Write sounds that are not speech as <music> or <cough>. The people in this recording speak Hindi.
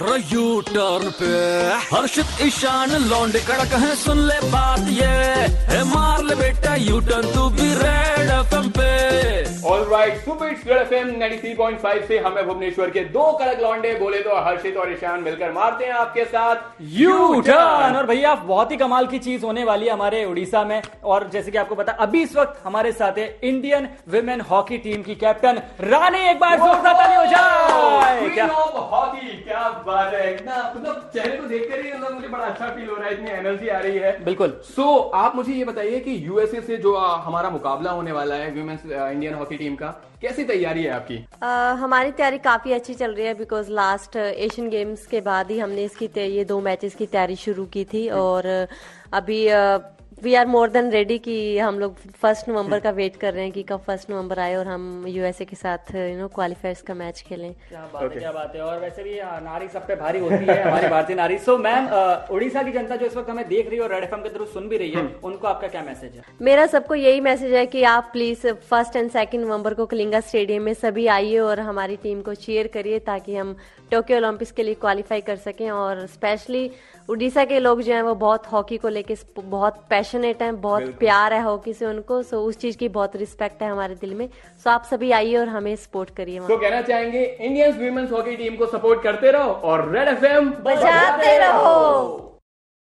यू टर्न पे। हर्षित ईशान लौंडे कड़क है सुन ले बात ये। है मार ले बेटा यू टर्न तू भी रेड एफएम पे। All right super hits red FM 93.5 से हमें भुवनेश्वर के दो कड़क लौंडे बोले तो हर्षित और ईशान मिलकर मारते हैं आपके साथ। यू टर्न और भैया बहुत ही कमाल की चीज़ होने वाली है हमारे उड़ीसा में। और जैसे कि आपको पता अभी इस वक्त हमारे साथ है इंडियन विमेन हॉकी टीम की कैप्टन रानी एक बार जोरदार ताली हो जाए क्वीन क्या ऑफ़ हॉकी क्या बात है। इतना मतलब चेहरे को देखकर ही मतलब मुझे बड़ा अच्छा फील हो रहा है इतनी एनर्जी आ रही है। बिल्कुल। सो so, आप मुझे ये बताइए कि यूएसए से जो आ, हमारा मुकाबला होने वाला है वुमेन्स इंडियन हॉकी टीम का कैसी तैयारी है आपकी? अ, हमारी तैयारी काफ़ी अच्छी चल रही है बिकॉज़ लास्ट एशियन गेम्स के बाद ही हमने इसकी ये दो मैचेस की तैयारी शुरू की थी और अभी we are more than ready कि हम लोग फ़र्स्ट नवंबर का वेट कर रहे हैं कि कब फ़र्स्ट नवंबर आए और हम यूएसए के साथ यू नो क्वालिफायर्स का मैच खेलें। क्या बात है क्या बात है। और वैसे भी नारी सब पे भारी होती है हमारी <laughs> भारतीय नारी। सो मैम उड़ीसा की जनता जो इस वक्त हमें देख रही है और रेड एफएम के थ्रू सुन भी रही है उनको आपका क्या मैसेज है? मेरा सबको यही मैसेज है की आप प्लीज़ फ़र्स्ट एंड सेकंड नवंबर को कलिंगा स्टेडियम में सभी आइए और हमारी टीम को चीयर करिए ताकि हम टोक्यो ओलंपिक्स के लिए क्वालिफाई कर सकें। और स्पेशली उड़ीसा के लोग जो हैं वो बहुत हॉकी को लेके बहुत पैशनेट हैं बहुत प्यार है हॉकी से उनको सो उस चीज़ की बहुत रिस्पेक्ट है हमारे दिल में। सो आप सभी आइए और हमें सपोर्ट करिए तो कहना चाहेंगे इंडियन वुमेन्स हॉकी टीम को सपोर्ट करते रहो और रेड एफ़ एम बजाते रहो।